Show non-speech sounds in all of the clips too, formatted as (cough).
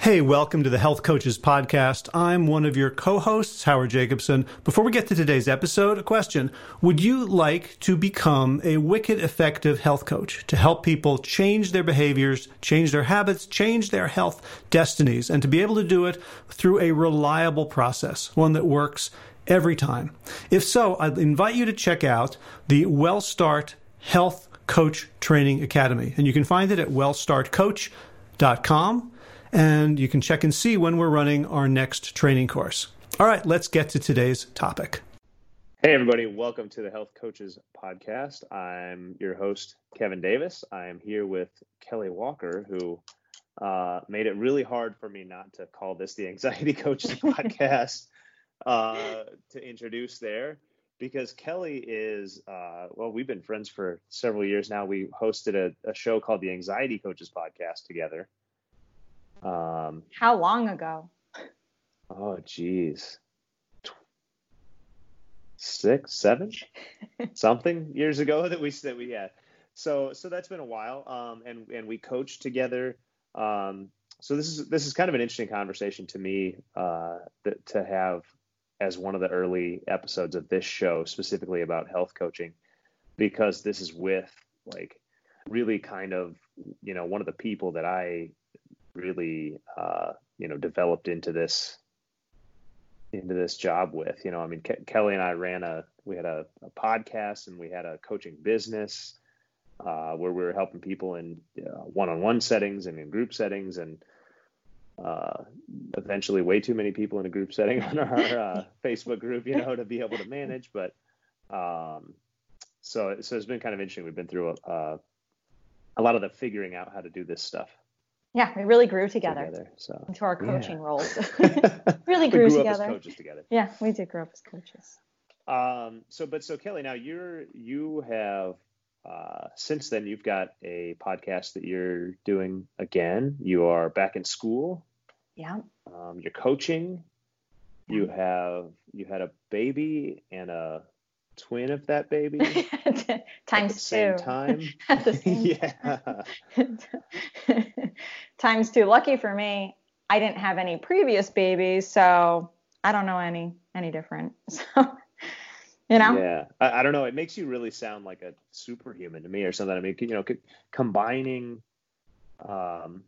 Hey, welcome to the Health Coaches Podcast. I'm one of your co hosts, Howard Jacobson. Before we get to today's episode, a question Would you like to become a wicked effective health coach to help people change their behaviors, change their habits, change their health destinies, and to be able to do it through a reliable process, one that works every time? If so, I'd invite you to check out the WellStart Health Coach Training Academy. And you can find it at wellstartcoach.com and you can check and see when we're running our next training course. All right, let's get to today's topic. Hey, everybody, welcome to the Health Coaches Podcast. I'm your host, Kevin Davis. I am here with Kelli Walker, who uh, made it really hard for me not to call this the Anxiety (laughs) Coaches Podcast uh, to introduce there because Kelli is, uh, well, we've been friends for several years now. We hosted a, a show called the Anxiety Coaches Podcast together. Um, How long ago? Oh, geez. Six, seven, (laughs) something years ago (laughs) that we that we had. So so that's been a while. Um, and and we coached together. Um, so this is this is kind of an interesting conversation to me uh, that, to have as one of the early episodes of this show, specifically about health coaching, because this is with like really kind of you know one of the people that I really uh, you know developed into this into this job with you know i mean Ke- kelli and i ran a we had a, a podcast and we had a coaching business uh, where we were helping people in uh, one-on-one settings and in group settings and uh, eventually way too many people in a group setting (laughs) on our uh, facebook group you know to be able to manage but um, so so it's been kind of interesting. We've been through a, a lot of the figuring out how to do this stuff yeah, we really grew together, together so. into our coaching yeah. roles. (laughs) (laughs) really grew, grew together. coaches together. Yeah, we did grow up as coaches. Um, so, but so Kelli, now you're you have uh, since then you've got a podcast that you're doing again. You are back in school. Yeah. Um, you're coaching. You have you had a baby and a twin of that baby (laughs) times two same time? At the same (laughs) (laughs) yeah. Times two. Lucky for me i didn't have any previous babies so i don't know any any different. So you know? Yeah. I, I, don't know. It makes you really sound like a superhuman to me or something. I mean you know combining um,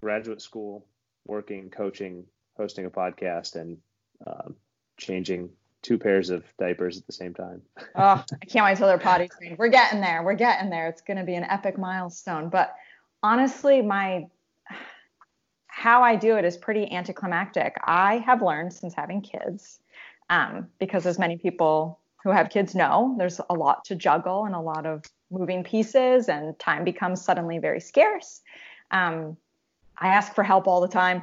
graduate school working coaching hosting a podcast and um, changing two pairs of diapers at the same time. (laughs) oh, (laughs) I can't wait till they're potty trained. We're getting there. We're getting there. It's going to be an epic milestone. But honestly, my how I do it is pretty anticlimactic. I have learned since having kids, um, because as many people who have kids know, there's a lot to juggle and a lot of moving pieces, and time becomes suddenly very scarce. Um, I ask for help all the time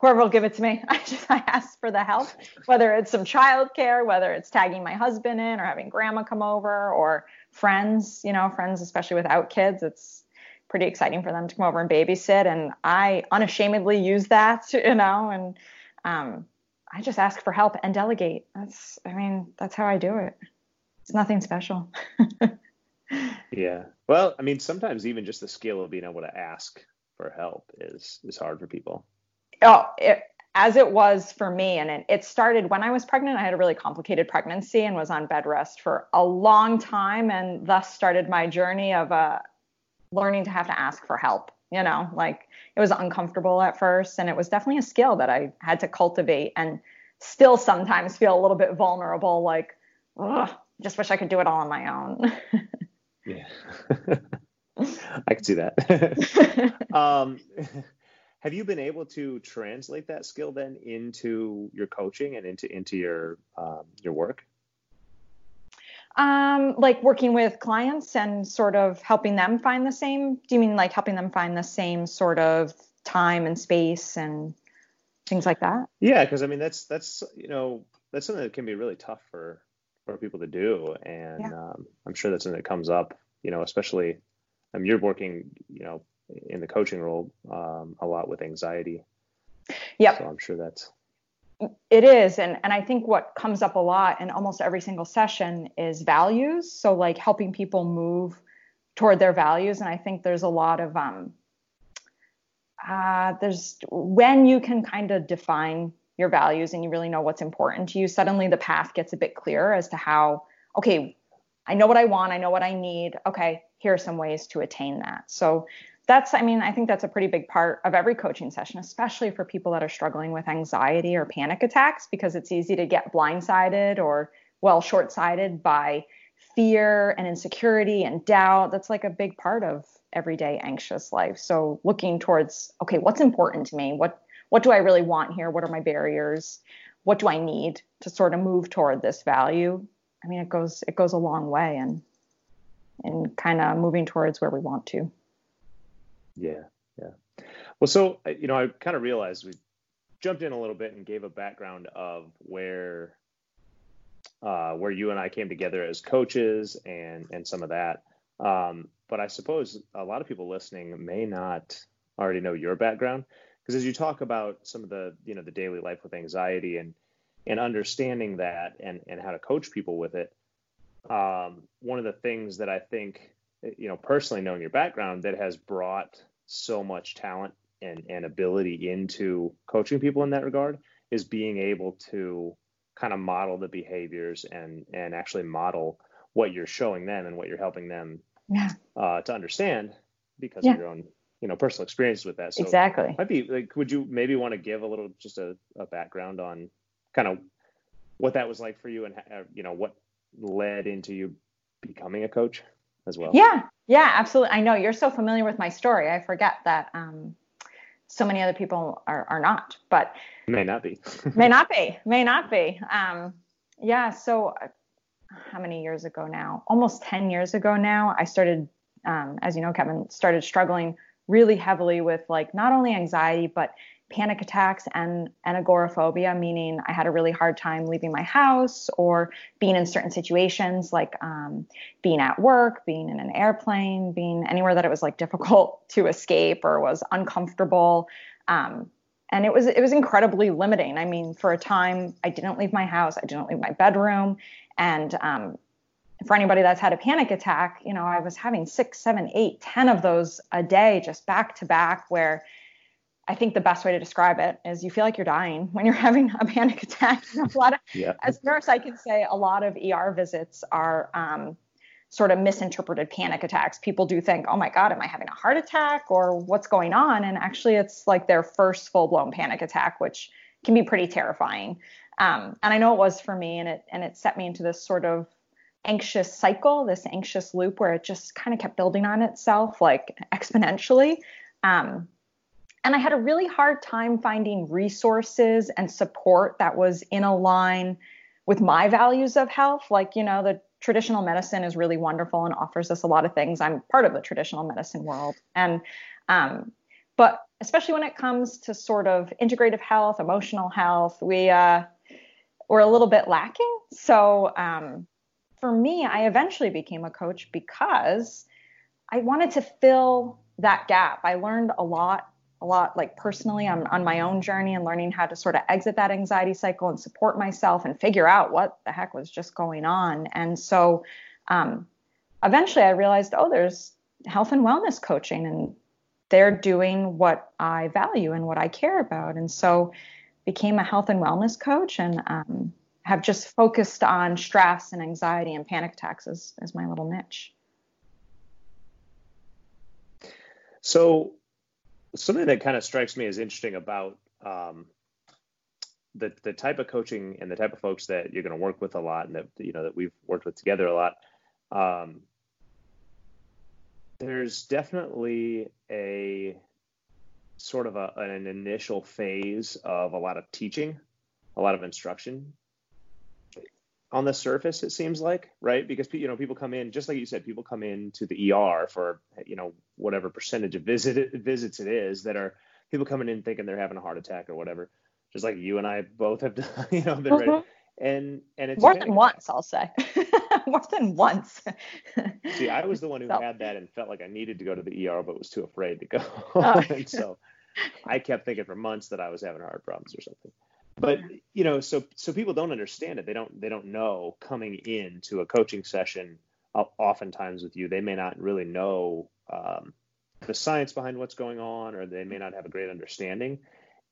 whoever will give it to me. (laughs) I just I ask for the help, whether it's some childcare, whether it's tagging my husband in or having grandma come over or friends, you know, friends especially without kids. It's pretty exciting for them to come over and babysit and I unashamedly use that, (laughs) you know, and um, I just ask for help and delegate. That's I mean, that's how I do it. It's nothing special. (laughs) yeah. Well, I mean, sometimes even just the skill of being able to ask for help is is hard for people oh, it, as it was for me, and it, it started when I was pregnant. I had a really complicated pregnancy and was on bed rest for a long time, and thus started my journey of uh, learning to have to ask for help. You know, like it was uncomfortable at first, and it was definitely a skill that I had to cultivate, and still sometimes feel a little bit vulnerable. Like, just wish I could do it all on my own. yeah, (laughs) I can see that. (laughs) (laughs) um, have you been able to translate that skill then into your coaching and into into your um, your work? Um, like working with clients and sort of helping them find the same. Do you mean like helping them find the same sort of time and space and things like that? Yeah, because I mean that's that's you know that's something that can be really tough for for people to do, and yeah. um, I'm sure that's something that comes up. You know, especially I mean, you're working you know in the coaching role um, a lot with anxiety. Yeah. So I'm sure that's. It is, and and I think what comes up a lot in almost every single session is values. So like helping people move toward their values, and I think there's a lot of um. uh, there's when you can kind of define your values and you really know what's important to you, suddenly the path gets a bit clearer as to how, okay, I know what I want, I know what I need. Okay, here are some ways to attain that. So that's, I mean, I think that's a pretty big part of every coaching session, especially for people that are struggling with anxiety or panic attacks, because it's easy to get blindsided or, well, short sighted by fear and insecurity and doubt. That's like a big part of everyday anxious life. So looking towards, okay, what's important to me? What what do I really want here? What are my barriers? What do I need to sort of move toward this value? I mean, it goes it goes a long way and and kind of moving towards where we want to. Yeah, yeah. Well, so you know, I kind of realized we jumped in a little bit and gave a background of where uh, where you and I came together as coaches and and some of that. Um, but I suppose a lot of people listening may not already know your background because as you talk about some of the you know the daily life with anxiety and and understanding that and and how to coach people with it um, one of the things that i think you know personally knowing your background that has brought so much talent and, and ability into coaching people in that regard is being able to kind of model the behaviors and and actually model what you're showing them and what you're helping them yeah. uh, to understand because yeah. of your own you know personal experience with that. So exactly. Might be like, would you maybe want to give a little just a, a background on kind of what that was like for you and uh, you know what led into you becoming a coach as well? Yeah, yeah, absolutely. I know you're so familiar with my story. I forget that um, so many other people are, are not, but may not be. (laughs) may not be. May not be. Um, yeah. So uh, how many years ago now? Almost 10 years ago now, I started, um, as you know, Kevin, started struggling really heavily with like not only anxiety but panic attacks and, and agoraphobia, meaning I had a really hard time leaving my house or being in certain situations, like um, being at work, being in an airplane, being anywhere that it was like difficult (laughs) to escape or was uncomfortable. Um, and it was it was incredibly limiting. I mean, for a time, I didn't leave my house, I didn't leave my bedroom, and um, for anybody that's had a panic attack, you know, I was having six, seven, eight, ten of those a day, just back to back, where I think the best way to describe it is you feel like you're dying when you're (laughs) having a panic attack. (laughs) a lot of, yeah. as a nurse, I can say a lot of ER visits are um, sort of misinterpreted panic attacks. People do think, oh my God, am I having a heart attack or what's going on? And actually, it's like their first full blown panic attack, which can be pretty terrifying. Um, and I know it was for me, and it and it set me into this sort of anxious cycle, this anxious loop where it just kind of kept building on itself like exponentially. Um, and I had a really hard time finding resources and support that was in a line with my values of health. Like, you know, the traditional medicine is really wonderful and offers us a lot of things. I'm part of the traditional medicine world. And, um, but especially when it comes to sort of integrative health, emotional health, we, uh, we're a little bit lacking. So, um, for me, I eventually became a coach because I wanted to fill that gap. I learned a lot, a lot like personally I'm on my own journey and learning how to sort of exit that anxiety cycle and support myself and figure out what the heck was just going on. And so um, eventually I realized, oh, there's health and wellness coaching and they're doing what I value and what I care about. And so became a health and wellness coach and um, have just focused on stress and anxiety and panic attacks as, as my little niche. So, something that kind of strikes me as interesting about um, the the type of coaching and the type of folks that you're going to work with a lot, and that you know that we've worked with together a lot. Um, there's definitely a sort of a, an initial phase of a lot of teaching, a lot of instruction on the surface it seems like right because you know people come in just like you said people come in to the er for you know whatever percentage of visit visits it is that are people coming in thinking they're having a heart attack or whatever just like you and i both have (laughs) done you know been mm-hmm. ready and and it's more than once i'll say (laughs) more than once (laughs) see i was the one who so. had that and felt like i needed to go to the er but was too afraid to go oh. and so i kept thinking for months that i was having heart problems or something but you know so so people don't understand it they don't they don't know coming into a coaching session oftentimes with you they may not really know um, the science behind what's going on, or they may not have a great understanding.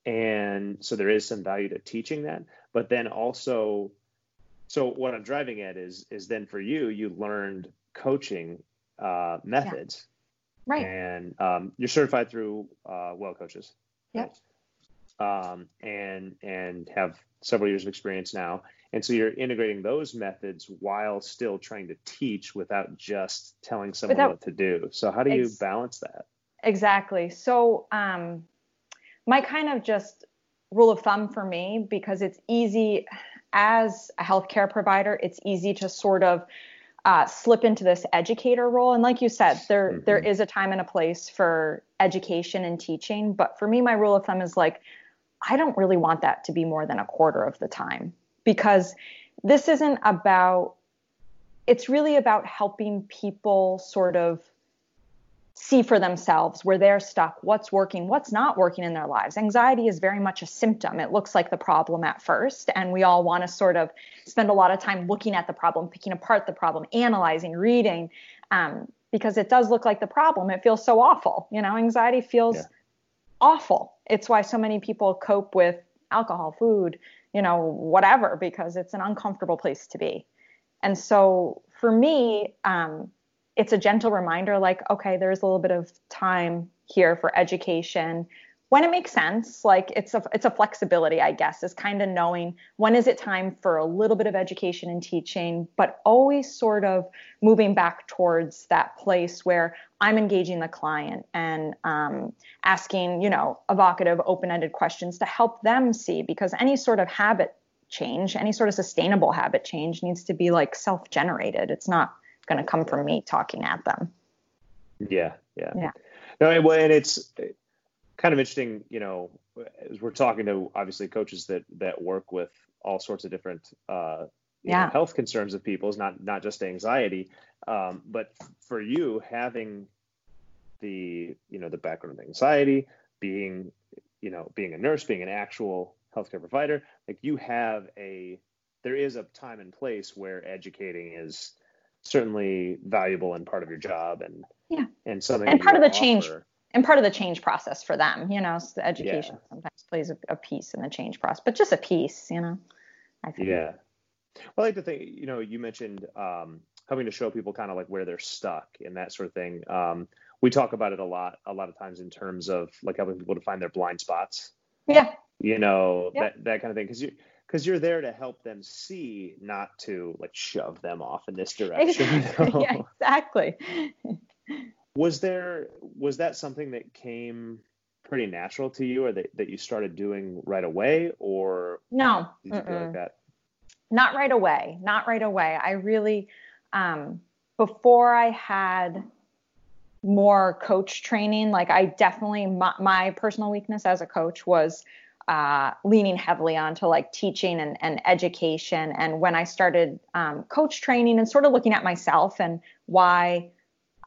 And so there is some value to teaching that. But then also, so what I'm driving at is is then for you, you learned coaching uh, methods. Yeah. Right. And um, you're certified through uh, Wellcoaches. Yep. Right? Um, and and have several years of experience now. And so you're integrating those methods while still trying to teach without just telling someone without, what to do. So how do you balance that? Exactly. So um, my kind of just rule of thumb for me, because it's easy as a healthcare provider, it's easy to sort of uh, slip into this educator role. And like you said, there mm-hmm. there is a time and a place for education and teaching. But for me, my rule of thumb is like, I don't really want that to be more than a quarter of the time because this isn't about. It's really about helping people sort of see for themselves where they're stuck, what's working, what's not working in their lives. Anxiety is very much a symptom. It looks like the problem at first, and we all want to sort of spend a lot of time looking at the problem, picking apart the problem, analyzing, reading, um, because it does look like the problem. It feels so awful. You know, anxiety feels yeah. awful. It's why so many people cope with alcohol, food, you know, whatever, because it's an uncomfortable place to be. And so for me, um, it's a gentle reminder like okay there's a little bit of time here for education when it makes sense like it's a it's a flexibility i guess is kind of knowing when is it time for a little bit of education and teaching but always sort of moving back towards that place where i'm engaging the client and um, asking you know evocative open-ended questions to help them see because any sort of habit change any sort of sustainable habit change needs to be like self-generated it's not going to come from me talking at them. Yeah, yeah, yeah. No, and, and it's kind of interesting, you know, as we're talking to obviously coaches that that work with all sorts of different uh, yeah. Know, health concerns of people's, not not just anxiety, um, but for you having the you know the background of anxiety, being you know being a nurse, being an actual healthcare provider, like you have a there is a time and place where educating is certainly valuable and part of your job and yeah and something and part of the offer. change and part of the change process for them you know so the education yeah. sometimes plays a, a, piece in the change process but just a piece you know i think yeah well i like to think you know you mentioned um, having to show people kind of like where they're stuck and that sort of thing um, we talk about it a lot a lot of times in terms of like helping people to find their blind spots yeah you know yeah. that that kind of thing because you because you're there to help them see, not to like shove them off in this direction. (laughs) Exactly. (laughs) Yeah, exactly. (laughs) was there was that something that came pretty natural to you, or that, that you started doing right away, or no? Did you feel like that? Not right away. Not right away. I really, um, before I had more coach training, like I definitely my, my personal weakness as a coach was uh, leaning heavily onto like teaching and, and education. And when I started um, coach training and sort of looking at myself and why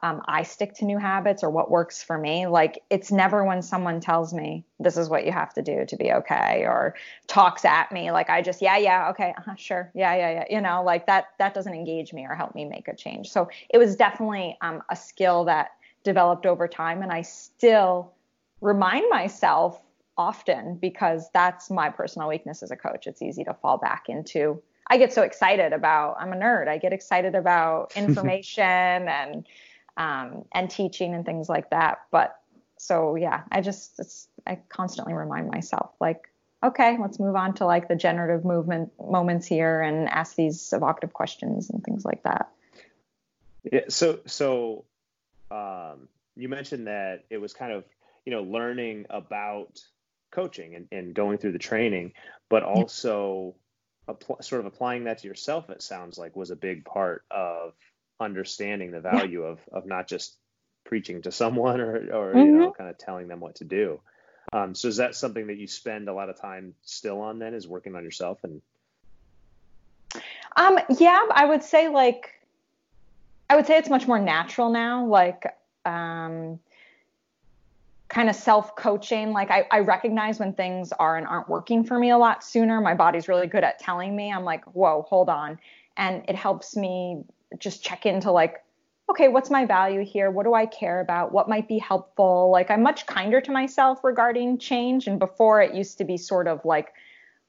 um, I stick to new habits or what works for me, like it's never when someone tells me this is what you have to do to be okay or talks at me like I just yeah yeah okay uh-huh, sure yeah yeah yeah you know like that that doesn't engage me or help me make a change. So it was definitely um, a skill that developed over time, and I still remind myself often because that's my personal weakness as a coach. It's easy to fall back into. I get so excited about. I'm a nerd. I get excited about (laughs) information and um, and teaching and things like that. But so yeah, I just I constantly remind myself like, okay, let's move on to like the generative movement moments here and ask these evocative questions and things like that. Yeah. So so um, you mentioned that it was kind of you know learning about coaching and, and going through the training, but also apl- sort of applying that to yourself. It sounds like was a big part of understanding the value yeah. of of not just preaching to someone or or mm-hmm. you know kind of telling them what to do. Um, so is that something that you spend a lot of time still on then is working on yourself and um yeah I would say like I would say it's much more natural now like um kind of self coaching. Like I, I recognize when things are and aren't working for me a lot sooner. My body's really good at telling me. I'm like, whoa, hold on. And it helps me just check into like, okay, what's my value here? What do I care about? What might be helpful? Like I'm much kinder to myself regarding change. And before it used to be sort of like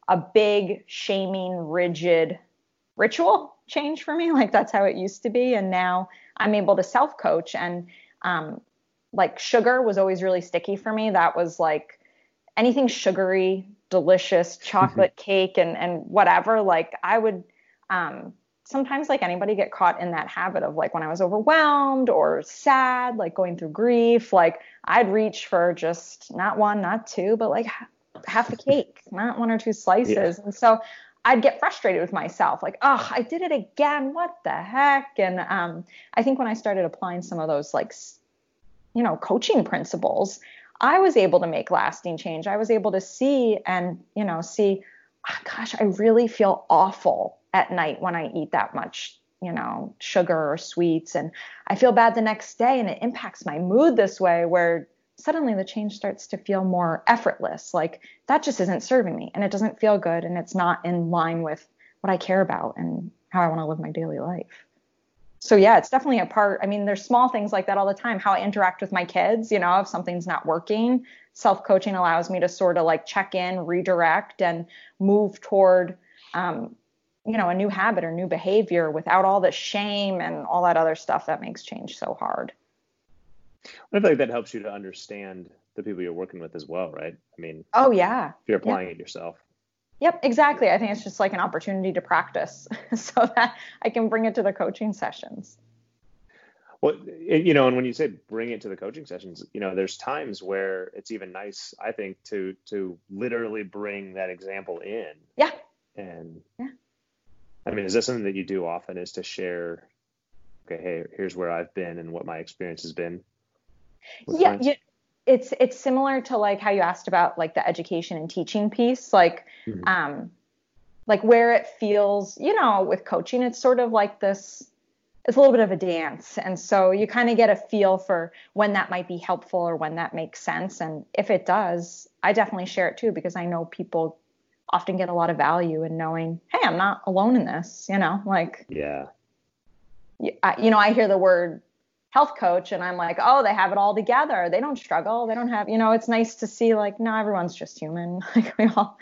a big, shaming, rigid ritual change for me. (laughs) Like that's how it used to be. And now I'm able to self coach. And um, like sugar was always really sticky for me. That was like anything sugary, delicious, chocolate cake and, and whatever. Like I would, um, sometimes like anybody get caught in that habit of like when I was overwhelmed or sad, like going through grief, like I'd reach for just not one, not two, but like half a (laughs) cake, not one or two slices. Yeah. And so I'd get frustrated with myself, like, oh, I did it again. What the heck? And um, I think when I started applying some of those like, you know, coaching principles, I was able to make lasting change. I was able to see and, you know, see, oh, gosh, I really feel awful at night when I eat that much, you know, sugar or sweets. And I feel bad the next day and it impacts my mood this way where suddenly the change starts to feel more effortless. Like that just isn't serving me and it doesn't feel good and it's not in line with what I care about and how I want to live my daily life. So yeah, it's definitely a part. I mean, there's small things like that all the time. How I interact with my kids, you know, if something's not working, self-coaching allows me to sort of like check in, redirect, and move toward um, you know a new habit or new behavior without all the shame and all that other stuff that makes change so hard. I feel like that helps you to understand the people you're working with as well right? I mean oh yeah. if you're applying it yourself. Yep exactly. I think it's just like an opportunity to practice (laughs) so that i can bring it to the coaching sessions. Well you know and when you say bring it to the coaching sessions you know there's times where it's even nice i think to to literally bring that example in. Yeah. And yeah I mean, is that something that you do often? Is to share, okay, hey, here's where I've been and what my experience has been. Yeah, yeah, it's it's similar to like how you asked about like the education and teaching piece, like, mm-hmm. um, like where it feels, you know, with coaching, it's sort of like this. It's a little bit of a dance, and so you kind of get a feel for when that might be helpful or when that makes sense. And if it does, I definitely share it too because I know people often get a lot of value in knowing, hey, I'm not alone in this, you know, like, yeah. You know, I hear the word health coach and I'm like, oh, they have it all together. They don't struggle. They don't have, you know, it's nice to see like, no, everyone's just human. (laughs) Like we all,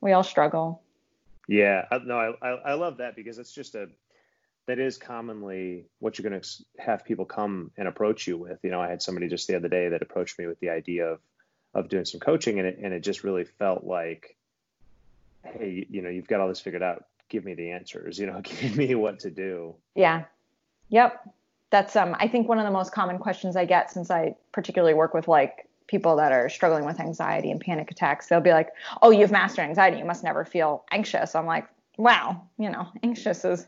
we all struggle. Yeah, no, I, I love that because it's just a, that is commonly what you're going to have people come and approach you with. You know, I had somebody just the other day that approached me with the idea of, of doing some coaching and it, and it just really felt like, hey, you know, you've got all this figured out. Give me the answers. You know, (laughs) give me what to do. Yeah. Yep. That's um. I think one of the most common questions I get since I particularly work with like people that are struggling with anxiety and panic attacks. They'll be like, "Oh, you've mastered anxiety. You must never feel anxious." I'm like, "Wow, you know, anxious is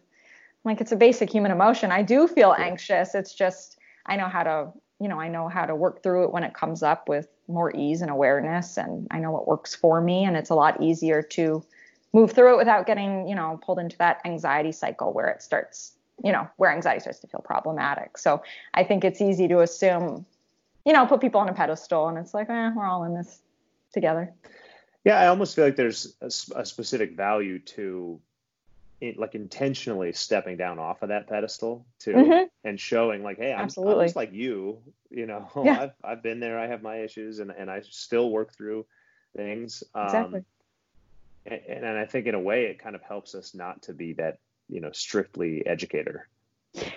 like it's a basic human emotion. I do feel anxious. It's just I know how to, you know, I know how to work through it when it comes up with more ease and awareness and I know what works for me and it's a lot easier to move through it without getting, you know, pulled into that anxiety cycle where it starts, you know, where anxiety starts to feel problematic. So I think it's easy to assume, you know, put people on a pedestal and it's like, eh, we're all in this together. Yeah, I almost feel like there's a, a specific value to it, like intentionally stepping down off of that pedestal too mm-hmm. and showing like hey I'm, I'm, just like you you know (laughs) yeah. I've, I've been there i have my issues and, and i still work through things um, exactly and, and i think in a way it kind of helps us not to be that you know strictly educator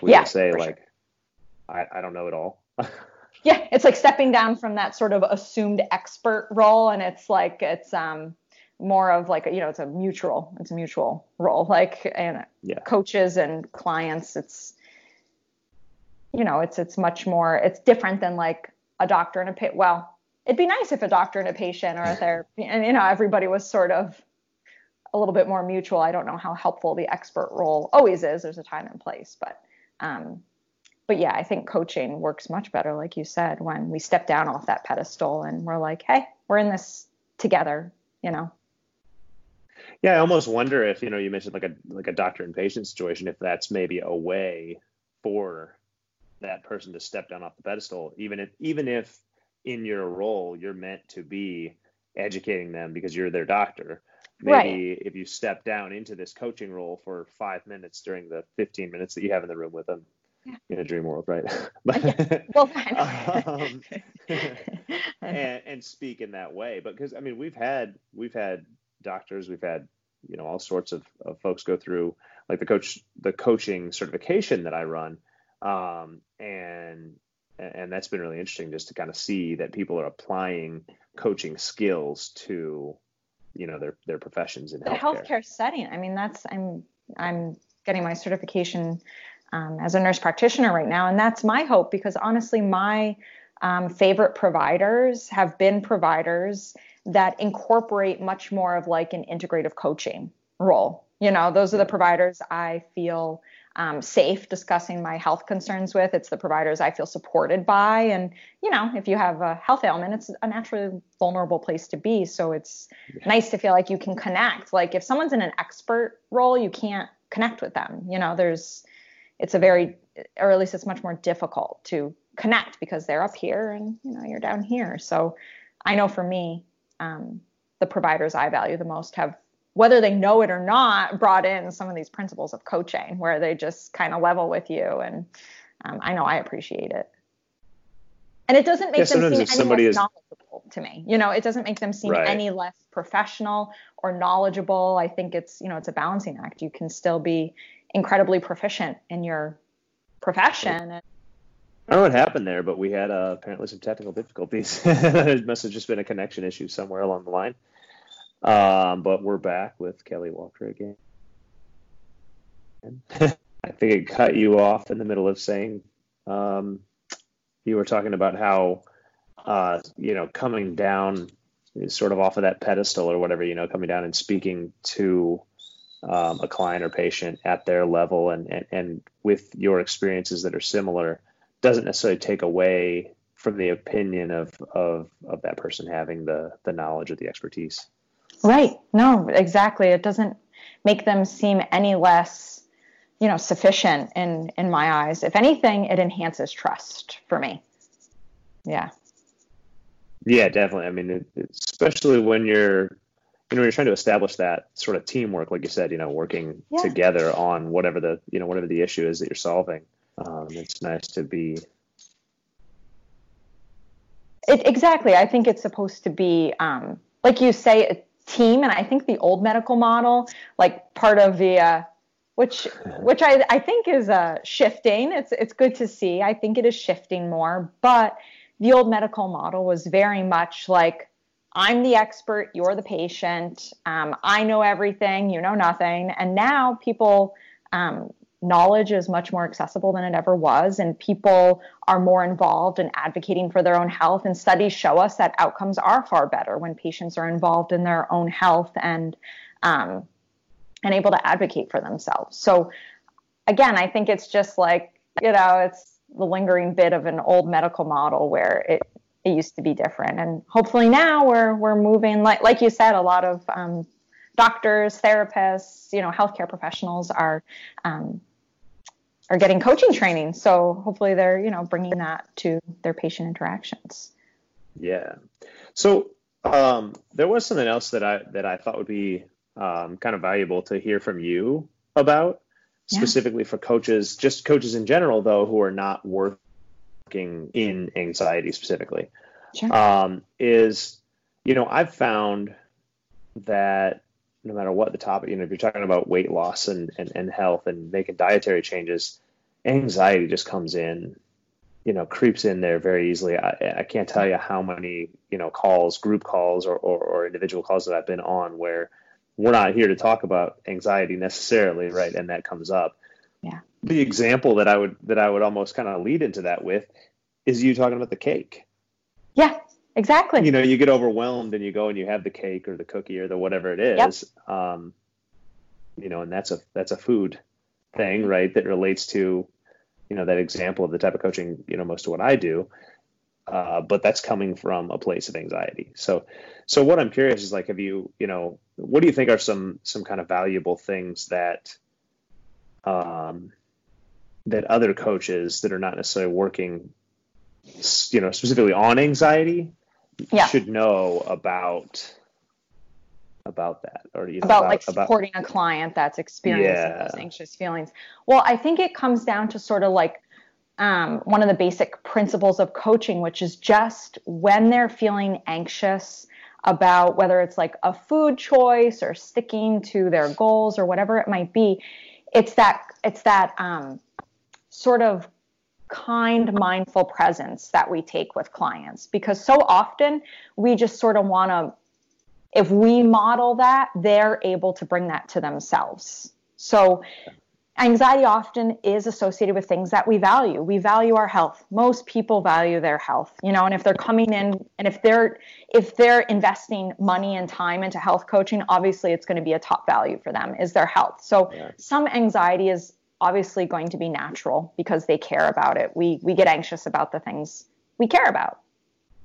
we yeah, say like sure. I, I don't know it all (laughs) yeah it's like stepping down from that sort of assumed expert role and it's like it's um more of like you know it's a mutual it's a mutual role. Like and yeah. coaches and clients it's you know it's it's much more it's different than like a doctor and a patient well it'd be nice if a doctor and a patient or a (laughs) therapy and you know everybody was sort of a little bit more mutual. I don't know how helpful the expert role always is. There's a time and place but um but yeah i think coaching works much better like you said when we step down off that pedestal and we're like hey we're in this together you know yeah, I almost wonder if you know you mentioned like a like a doctor and patient situation, if that's maybe a way for that person to step down off the pedestal, even if even if in your role you're meant to be educating them because you're their doctor. Maybe right. if you step down into this coaching role for five minutes during the 15 minutes that you have in the room with them, in a dream world, right? (laughs) but. Well, um, (laughs) (laughs) and, and speak in that way. But because I mean, we've had we've had doctors, we've had you know all sorts of, of folks go through like the coach the coaching certification that I run, um, and and that's been really interesting just to kind of see that people are applying coaching skills to you know their their professions in the healthcare. healthcare setting. I mean, that's I'm I'm getting my certification um, as a nurse practitioner right now, and that's my hope because honestly, my um, favorite providers have been providers that incorporate much more of like an integrative coaching role. You know, those are the providers I feel um, safe discussing my health concerns with. It's the providers I feel supported by. And, you know, if you have a health ailment, it's a naturally vulnerable place to be. So it's yeah. nice to feel like you can connect. Like if someone's in an expert role, you can't connect with them. You know, there's, it's a very, or at least it's much more difficult to connect because they're up here and, you know, you're down here. So I know for me, um, the providers I value the most have whether they know it or not, brought in some of these principles of coaching where they just kind of level with you. And um, I know I appreciate it. And it doesn't make yeah, them seem any less is... knowledgeable to me. You know, it doesn't make them seem right. any less professional or knowledgeable. I think it's, you know, it's a balancing act. You can still be incredibly proficient in your profession. I don't know what happened there, but we had uh, apparently some technical difficulties. (laughs) it must have just been a connection issue somewhere along the line. Um, but we're back with Kelli Walker again. (laughs) I think it cut you off in the middle of saying um, you were talking about how uh, you know coming down sort of off of that pedestal or whatever you know coming down and speaking to um, a client or patient at their level and, and and with your experiences that are similar doesn't necessarily take away from the opinion of of of that person having the the knowledge or the expertise. Right. No, exactly. It doesn't make them seem any less, you know, sufficient in in my eyes. If anything, it enhances trust for me. Yeah. Yeah, definitely. I mean, it, especially when you're you know, you're trying to establish that sort of teamwork, like you said, you know, working yeah. together on whatever the, you know, whatever the issue is that you're solving. Um, it's nice to be. It, exactly. I think it's supposed to be, um, like you say, a team and i think the old medical model like part of the uh, which (laughs) which I, I think is uh, shifting it's it's good to see i think it is shifting more but the old medical model was very much like i'm the expert you're the patient um, i know everything you know nothing and now people um, knowledge is much more accessible than it ever was, and people are more involved in advocating for their own health. And studies show us that outcomes are far better when patients are involved in their own health and um, and able to advocate for themselves. So, again, I think it's just like you know, it's the lingering bit of an old medical model where it it used to be different, and hopefully now we're we're moving like like you said, a lot of um, doctors, therapists, you know, healthcare professionals are um, are getting coaching training. So hopefully they're, you know, bringing that to their patient interactions. Yeah. So um, there was something else that I that I thought would be um, kind of valuable to hear from you about, specifically yeah. for coaches, just coaches in general, though, who are not working in anxiety specifically. Sure. Um, is you know I've found that no matter what the topic, you know, if you're talking about weight loss and, and, and health and making dietary changes, anxiety just comes in, you know, creeps in there very easily. I, I can't tell you how many, you know, calls, group calls or, or, or individual calls that I've been on where we're not here to talk about anxiety necessarily, right? And that comes up. Yeah. The example that I would that I would almost kind of lead into that with is you talking about the cake. Yeah. Exactly. You know, you get overwhelmed and you go and you have the cake or the cookie or the whatever it is. Yep. Um, you know, and that's a that's a food thing, right? That relates to, you know, that example of the type of coaching, you know, most of what I do. Uh, but that's coming from a place of anxiety. So, so what I'm curious is like, have you, you know, what do you think are some some kind of valuable things that, um, that other coaches that are not necessarily working, you know, specifically on anxiety, yeah. should know about about that or you know, about, about, like supporting about, a client that's experiencing yeah. those anxious feelings well i think it comes down to sort of like um, one of the basic principles of coaching, which is just when they're feeling anxious about whether it's like a food choice or sticking to their goals or whatever it might be, it's that it's that um, sort of kind, mindful presence that we take with clients because so often we just sort of want to if we model that, they're able to bring that to themselves. So anxiety often is associated with things that we value. We value our health. Most people value their health, you know, and if they're coming in and if they're if they're investing money and time into health coaching, obviously it's going to be a top value for them is their health. So yeah. some anxiety is obviously going to be natural because they care about it. We we get anxious about the things we care about.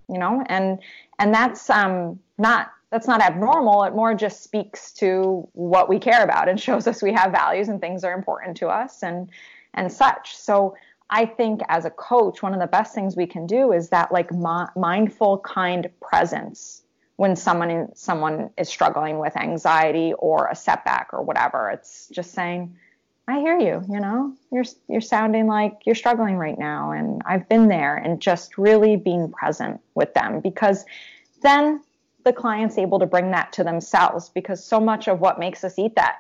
You know, and and that's um not that's not abnormal. It more just speaks to what we care about and (laughs) shows us we have values and things are important to us and and such. So I think as a coach, one of the best things we can do is that like mi- mindful, kind presence when someone in, someone is struggling with anxiety or a setback or whatever. It's just saying, "I hear you. You know, you're you're sounding like you're struggling right now, and I've been there." And just really being present with them because then the client's able to bring that to themselves because so much of what makes us eat that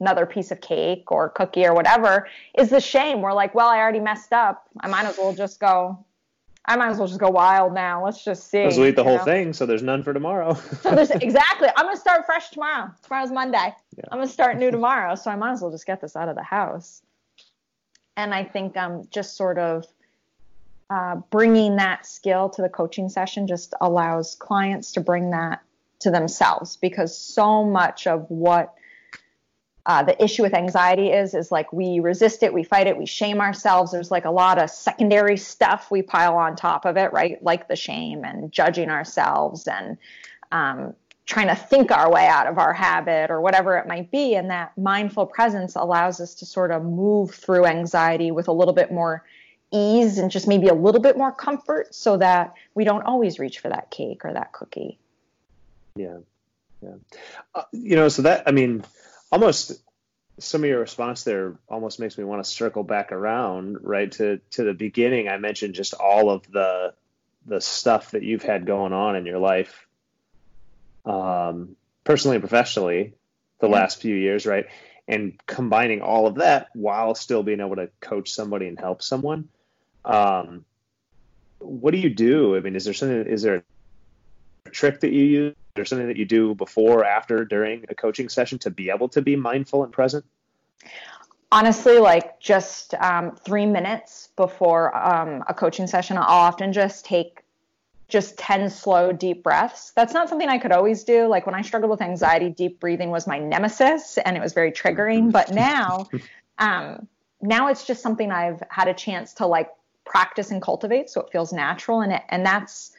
another piece of cake or cookie or whatever is the shame. We're like, well, I already messed up. I might as well just go. I might as well just go wild now. Let's just see. Let's eat the whole know? thing, so there's none for tomorrow. (laughs) so there's (laughs) exactly. I'm gonna start fresh tomorrow. Tomorrow's Monday. Yeah. I'm gonna start new (laughs) tomorrow, so I might as well just get this out of the house. And I think um, just sort of uh, bringing that skill to the coaching session just allows clients to bring that to themselves because so much of what uh, the issue with anxiety is is like we resist it we fight it we shame ourselves there's like a lot of secondary stuff we pile on top of it right like the shame and judging ourselves and um, trying to think our way out of our habit or whatever it might be and that mindful presence allows us to sort of move through anxiety with a little bit more ease and just maybe a little bit more comfort so that we don't always reach for that cake or that cookie. Yeah. Yeah. Uh, you know, so that, I mean, almost some of your response there almost makes me want to circle back around, right? To, to the beginning, I mentioned just all of the, the stuff that you've had going on in your life, um, personally and professionally the yeah. last few years, right? And combining all of that while still being able to coach somebody and help someone. Um, what do you do? I mean, is there something? Is there a trick that you Or something that you do before, after, during a coaching session to be able to be mindful and present? Honestly, like just um, three minutes before um, a coaching session, I'll often just take just 10 slow, deep breaths. That's not something I could always do. Like when I struggled with anxiety, deep breathing was my nemesis and it was very triggering. But now, (laughs) um, now it's just something I've had a chance to like practice and cultivate so it feels natural and it, and that's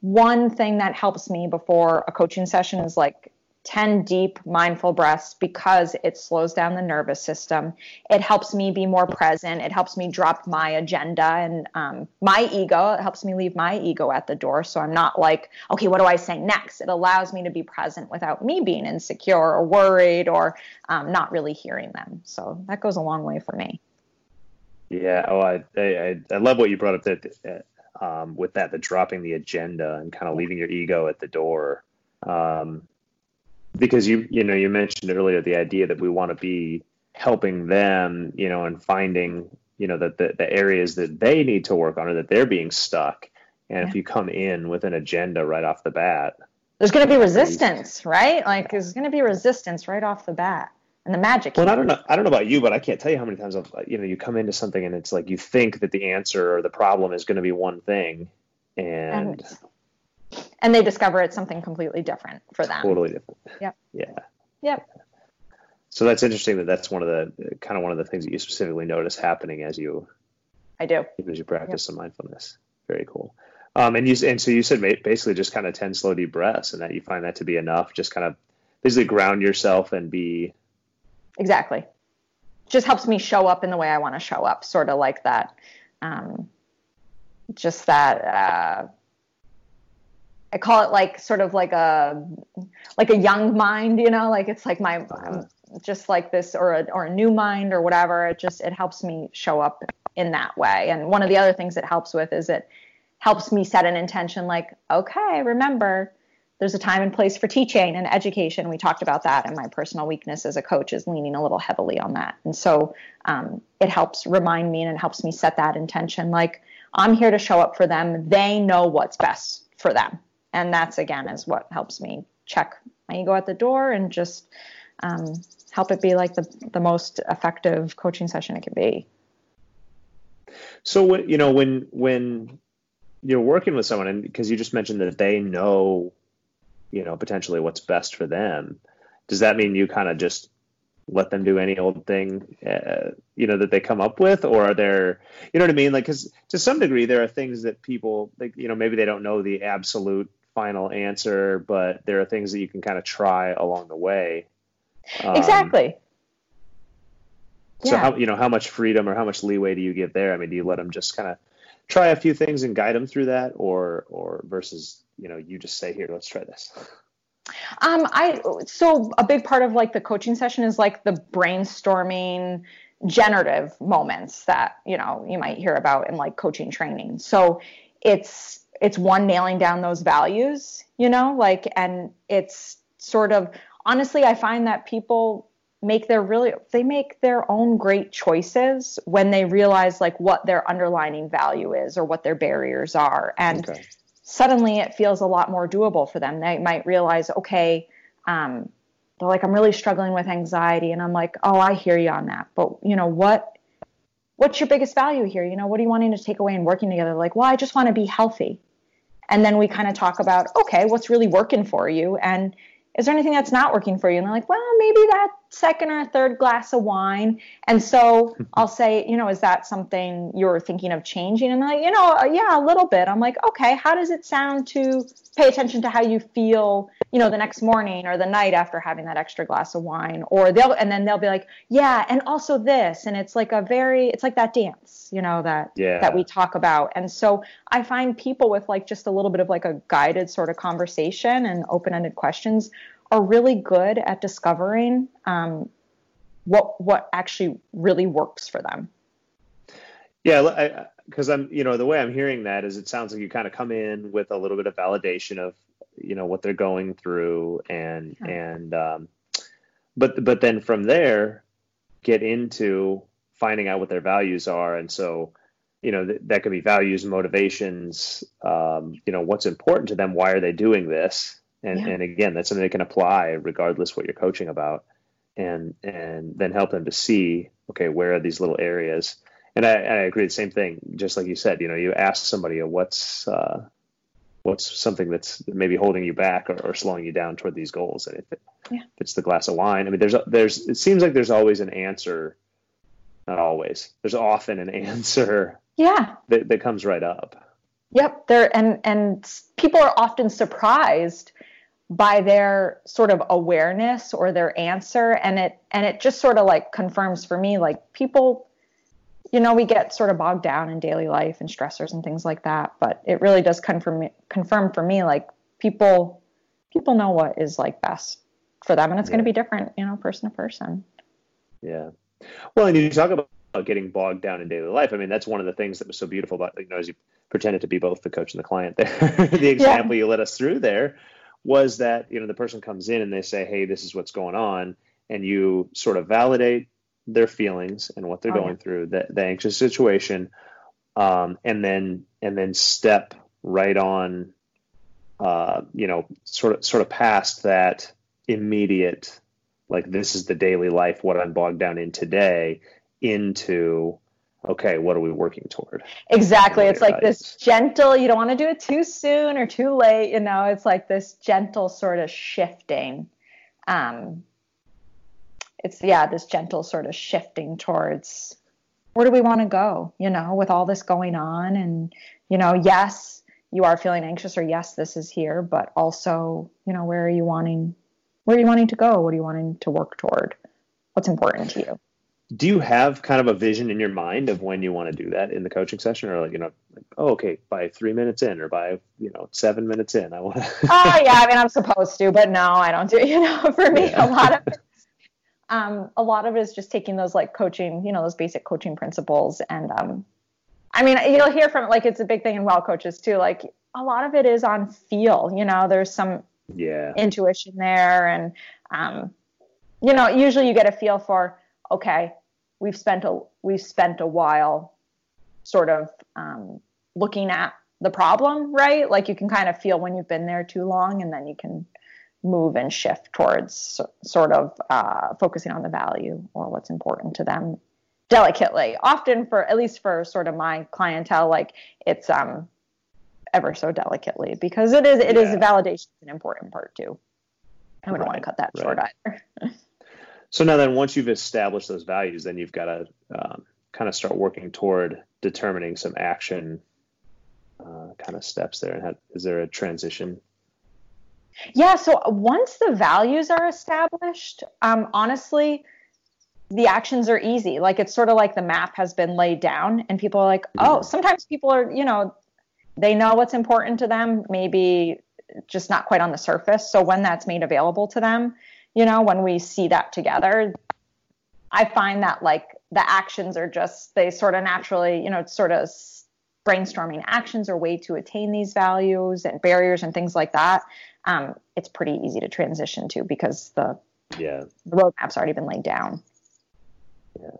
one thing that helps me before a coaching session is like 10 deep mindful breaths because it slows down the nervous system. It helps me be more present. It helps me drop my agenda and um, my ego. It helps me leave my ego at the door. So I'm not like, okay, what do I say next? It allows me to be present without me being insecure or worried or um, not really hearing them. So that goes a long way for me. Yeah. Oh, I I, I love what you brought up that um, with that, the dropping the agenda and kind of leaving your ego at the door. Um, because you you know you mentioned earlier the idea that we want to be helping them, you know, and finding you know that the, the areas that they need to work on or that they're being stuck. And yeah. if you come in with an agenda right off the bat, there's going to be resistance, right? Like there's going to be resistance right off the bat and the magic. Well, I don't know. I don't know about you, but I can't tell you how many times I've, you know, you come into something and it's like you think that the answer or the problem is going to be one thing, and and, and they discover it's something completely different for them. Totally different. Yep. Yeah. Yep. So that's interesting that that's one of the kind of one of the things that you specifically notice happening as you. I do. As you practice yep. some mindfulness. Very cool. Um, and you and so you said basically just kind of ten slow deep breaths, and that you find that to be enough. Just kind of basically ground yourself and be exactly. Just helps me show up in the way I want to show up, sort of like that. Um, just that. Uh, I call it like sort of like a like a young mind, you know, like it's like my just like this or a or a new mind or whatever. It just it helps me show up in that way. And one of the other things it helps with is it helps me set an intention like, okay, remember, there's a time and place for teaching and education. We talked about that, and my personal weakness as a coach is leaning a little heavily on that. And so um, it helps remind me and it helps me set that intention like, I'm here to show up for them. They know what's best for them. And that's again is what helps me check my ego at the door and just um, help it be like the, the most effective coaching session it can be. So you know when when you're working with someone and because you just mentioned that they know you know potentially what's best for them. Does that mean you kind of just let them do any old thing uh, you know that they come up with? Or are there you know what i mean? Like because to some degree there are things that people like you know maybe they don't know the absolute final answer but there are things that you can kind of try along the way. Um, exactly. So yeah. how you know how much freedom or how much leeway do you give there? I mean do you let them just kind of try a few things and guide them through that? Or or versus you know you just say here let's try this. (laughs) Um i so a big part of like the coaching session is like the brainstorming generative moments that you know you might hear about in like coaching training. So it's it's one nailing down those values you know like and it's sort of honestly i find that people make their really they make their own great choices when they realize like what their underlining value is or what their barriers are. And okay. Suddenly it feels a lot more doable for them. They might realize okay um, they're like i'm really struggling with anxiety and i'm like oh i hear you on that. But you know what what's your biggest value here? You know what are you wanting to take away and working together? Like well i just want to be healthy. And then we kind of talk about okay what's really working for you? And is there anything that's not working for you? And they're like, well, maybe that second or third glass of wine. And so (laughs) I'll say, you know, is that something you're thinking of changing? And they're like, you know, uh, yeah, a little bit. I'm like, okay, how does it sound to pay attention to how you feel, you know, the next morning or the night after having that extra glass of wine? Or they'll, and then they'll be like, yeah, and also this. And it's like a very, it's like that dance, you know, that, yeah. that we talk about. And so I find people with like just a little bit of like a guided sort of conversation and open ended questions are really good at discovering um, what what actually really works for them. Yeah, because I'm you know the way I'm hearing that is it sounds like you kind of come in with a little bit of validation of you know what they're going through and yeah. and um, but but then from there get into finding out what their values are and so you know th- that could be values motivations um, you know what's important to them why are they doing this and, yeah. and again, that's something they can apply regardless what you're coaching about and, and then help them to see, okay, where are these little areas? And I, I agree the same thing, just like you said, you know, you ask somebody what's, uh, what's something that's maybe holding you back or, or slowing you down toward these goals. And if, it, yeah. if it's the glass of wine, I mean, there's, there's, it seems like there's always an answer. Not always. There's often an (laughs) answer. Yeah. That, that comes right up. Yep. There and and people are often surprised by their sort of awareness or their answer. And it and it just sort of like confirms for me like people you know we get sort of bogged down in daily life and stressors and things like that. But it really does confirm confirm for me like people people know what is like best for them. And it's yeah. going to be different you know person to person. Yeah. Well and you talk about getting bogged down in daily life. I mean that's one of the things that was so beautiful about you know as you pretended to be both the coach and the client there. (laughs) The example yeah. you led us through there was that you know the person comes in and they say hey this is what's going on and you sort of validate their feelings and what they're oh, going yeah. through the, the anxious situation um, and then and then step right on uh, you know sort of sort of past that immediate like this is the daily life what i'm bogged down in today into okay, what are we working toward? Exactly. It's like this gentle, you don't want to do it too soon or too late. You know, it's like this gentle sort of shifting. Um, it's, yeah, this gentle sort of shifting towards where do we want to go, you know, with all this going on. And, you know, yes, you are feeling anxious or yes, this is here, but also, you know, where are you wanting, where are you wanting to go? What are you wanting to work toward? What's important to you? Do you have kind of a vision in your mind of when you want to do that in the coaching session or like you know like, oh okay by three minutes in or by you know seven minutes in i want to (laughs) oh yeah i mean i'm supposed to but no i don't do (laughs) you know for me yeah. a lot of (laughs) Um, a lot of it is just taking those like coaching, you know, those basic coaching principles. And um, I mean, you'll hear from like it's a big thing in Wellcoaches too. Like a lot of it is on feel. You know, there's some yeah intuition there, and um, you know, usually you get a feel for okay, we've spent a we've spent a while sort of um, looking at the problem, right? Like you can kind of feel when you've been there too long, and then you can move and shift towards sort of uh, focusing on the value or what's important to them delicately. Often, for at least for sort of my clientele, like it's um ever so delicately because it is it yeah. is validation an important part too. I wouldn't right, want to cut that right. short either. (laughs) so now then, once you've established those values, then you've got to um, kind of start working toward determining some action uh, kind of steps there. And how, is there a transition yeah. So once the values are established, um, honestly, the actions are easy. Like it's sort of like the map has been laid down, and people are like, oh, mm-hmm. sometimes people are, you know, they know what's important to them, maybe just not quite on the surface. So when that's made available to them, you know, when we see that together, I find that like the actions are just, they sort of naturally, you know, sort of brainstorming actions or way to attain these values and barriers and things like that um, it's pretty easy to transition to because the yeah the roadmap's already been laid down. Yeah.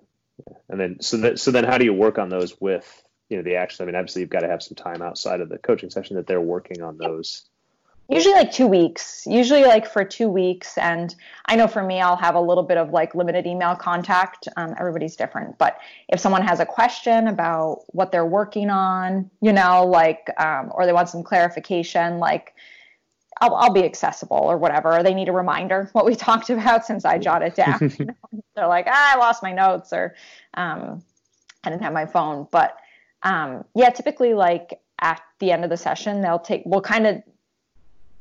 yeah. And then so that so then how do you work on those with you know the action? I mean, obviously you've got to have some time outside of the coaching session that they're working on those. Usually like two weeks. Usually like for two weeks, and I know for me, I'll have a little bit of like limited email contact. Um, everybody's different, but if someone has a question about what they're working on, you know, like um, or they want some clarification, like I'll, I'll be accessible or whatever. Or they need a reminder what we (laughs) talked about since I jotted down. (laughs) (laughs) They're like, ah, I lost my notes or um, I didn't have my phone. But um, yeah, typically like at the end of the session, they'll take, we'll kind of,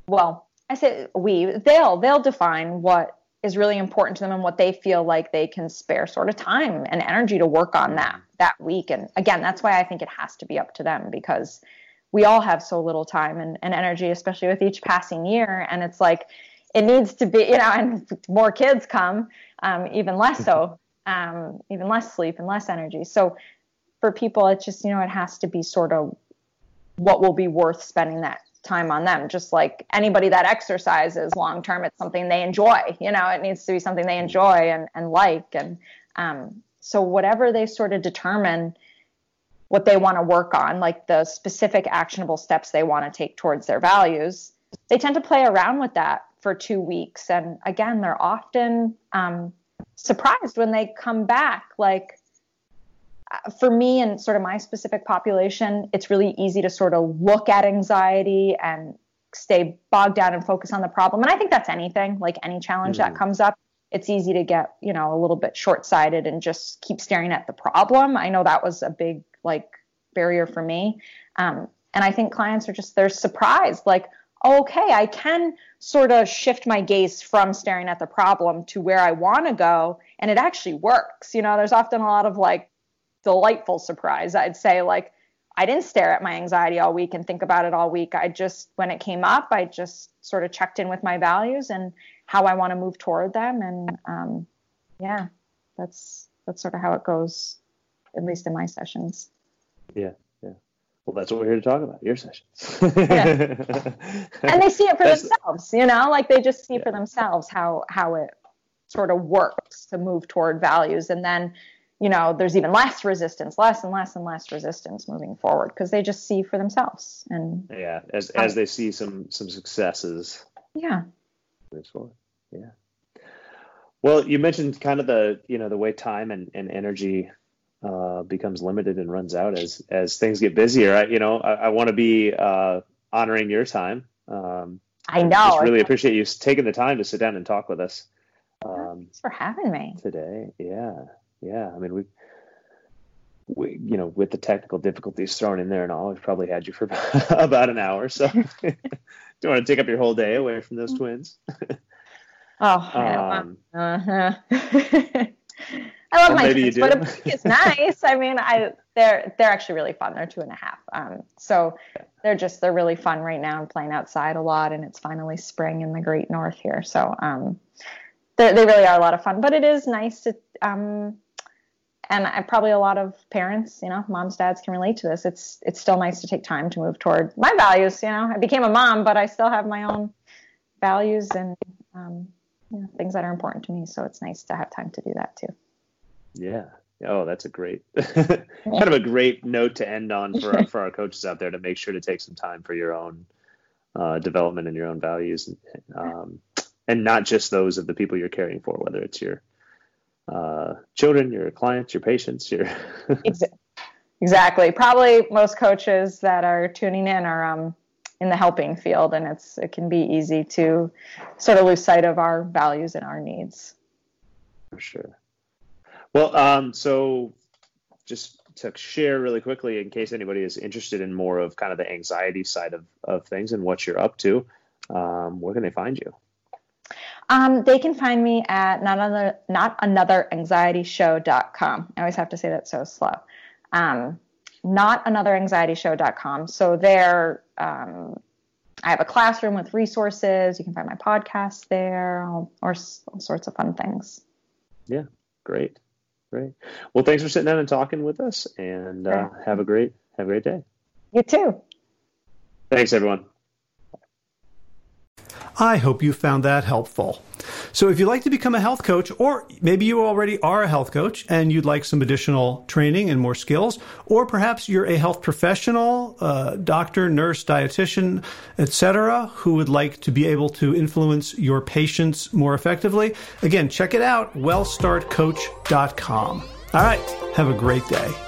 well, I say we, they'll, they'll define what is really important to them and what they feel like they can spare sort of time and energy to work on that that week. And again, that's why I think it has to be up to them because we all have so little time and, and energy, especially with each passing year. And it's like, it needs to be, you know, and more kids come, um, even less so, um, even less sleep and less energy. So for people, it's just, you know, it has to be sort of what will be worth spending that time on them. Just like anybody that exercises long term, it's something they enjoy. You know, it needs to be something they enjoy and, and like. And um, so whatever they sort of determine what they want to work on, like the specific actionable steps they want to take towards their values, they tend to play around with that for two weeks. And again, they're often um, surprised when they come back. Like for me and sort of my specific population, it's really easy to sort of look at anxiety and stay bogged down and focus on the problem. And I think that's anything, like any challenge mm-hmm. that comes up. It's easy to get, you know, a little bit short sighted and just keep staring at the problem. I know that was a big like barrier for me. Um, and I think clients are just they're surprised, like, okay, I can sort of shift my gaze from staring at the problem to where I want to go, and it actually works. You know, there's often a lot of like delightful surprise. I'd say like I didn't stare at my anxiety all week and think about it all week. I just when it came up, I just sort of checked in with my values and how I want to move toward them, and um, yeah, that's that's sort of how it goes, at least in my sessions. Yeah, yeah. Well, that's what we're here to talk about. Your sessions. yeah. And they see it for that's, themselves, you know, like they just see yeah. for themselves how how it sort of works to move toward values, and then you know there's even less resistance less and less and less resistance moving forward because they just see for themselves and yeah as as they see some some successes yeah moves forward yeah well you mentioned kind of the you know the way time and, and energy uh, becomes limited and runs out as as things get busier. I, you know, I, I want to be uh, honoring your time. Um, I know. Just really appreciate you taking the time to sit down and talk with us. Um, Thanks for having me today. Yeah, yeah. I mean, we, we, you know, with the technical difficulties thrown in there and all, we've probably had you for (laughs) about an hour. So, (laughs) do you want to take up your whole day away from those twins? oh, um, uh-huh. (laughs) I love well, my kids, but a, it's nice. I mean, I they're they're actually really fun. They're two and a half, um, so they're just they're really fun right now and playing outside a lot. And it's finally spring in the Great North here, so um, they really are a lot of fun. But it is nice to, um, and I, probably a lot of parents, you know, moms, dads can relate to this. It's it's still nice to take time to move toward my values. You know, I became a mom, but I still have my own values and um, you know, things that are important to me. So it's nice to have time to do that too. Yeah. Oh, that's a great, (laughs) kind of a great note to end on for our, for our coaches out there to make sure to take some time for your own uh, development and your own values, um, and not just those of the people you're caring for, whether it's your uh, children, your clients, your patients, your (laughs) exactly. Probably most coaches that are tuning in are um, in the helping field, and it's it can be easy to sort of lose sight of our values and our needs. For sure. Well, um, so just to share really quickly, in case anybody is interested in more of kind of the anxiety side of, of things and what you're up to, um, where can they find you? Um, they can find me at not another not another anxiety show.com. I always have to say that so slow. Um, not another anxiety show.com. So there, um, I have a classroom with resources. You can find my podcast there, all, or all sorts of fun things. Yeah, great. Great. Well, thanks for sitting down and talking with us, and uh, have a great have a great day. You too. Thanks, everyone. I hope you found that helpful. So, if you'd like to become a health coach, or maybe you already are a health coach and you'd like some additional training and more skills, or perhaps you're a health professional, uh, doctor, nurse, dietitian, etc., who would like to be able to influence your patients more effectively, again, check it out wellstartcoach.com. All right, have a great day.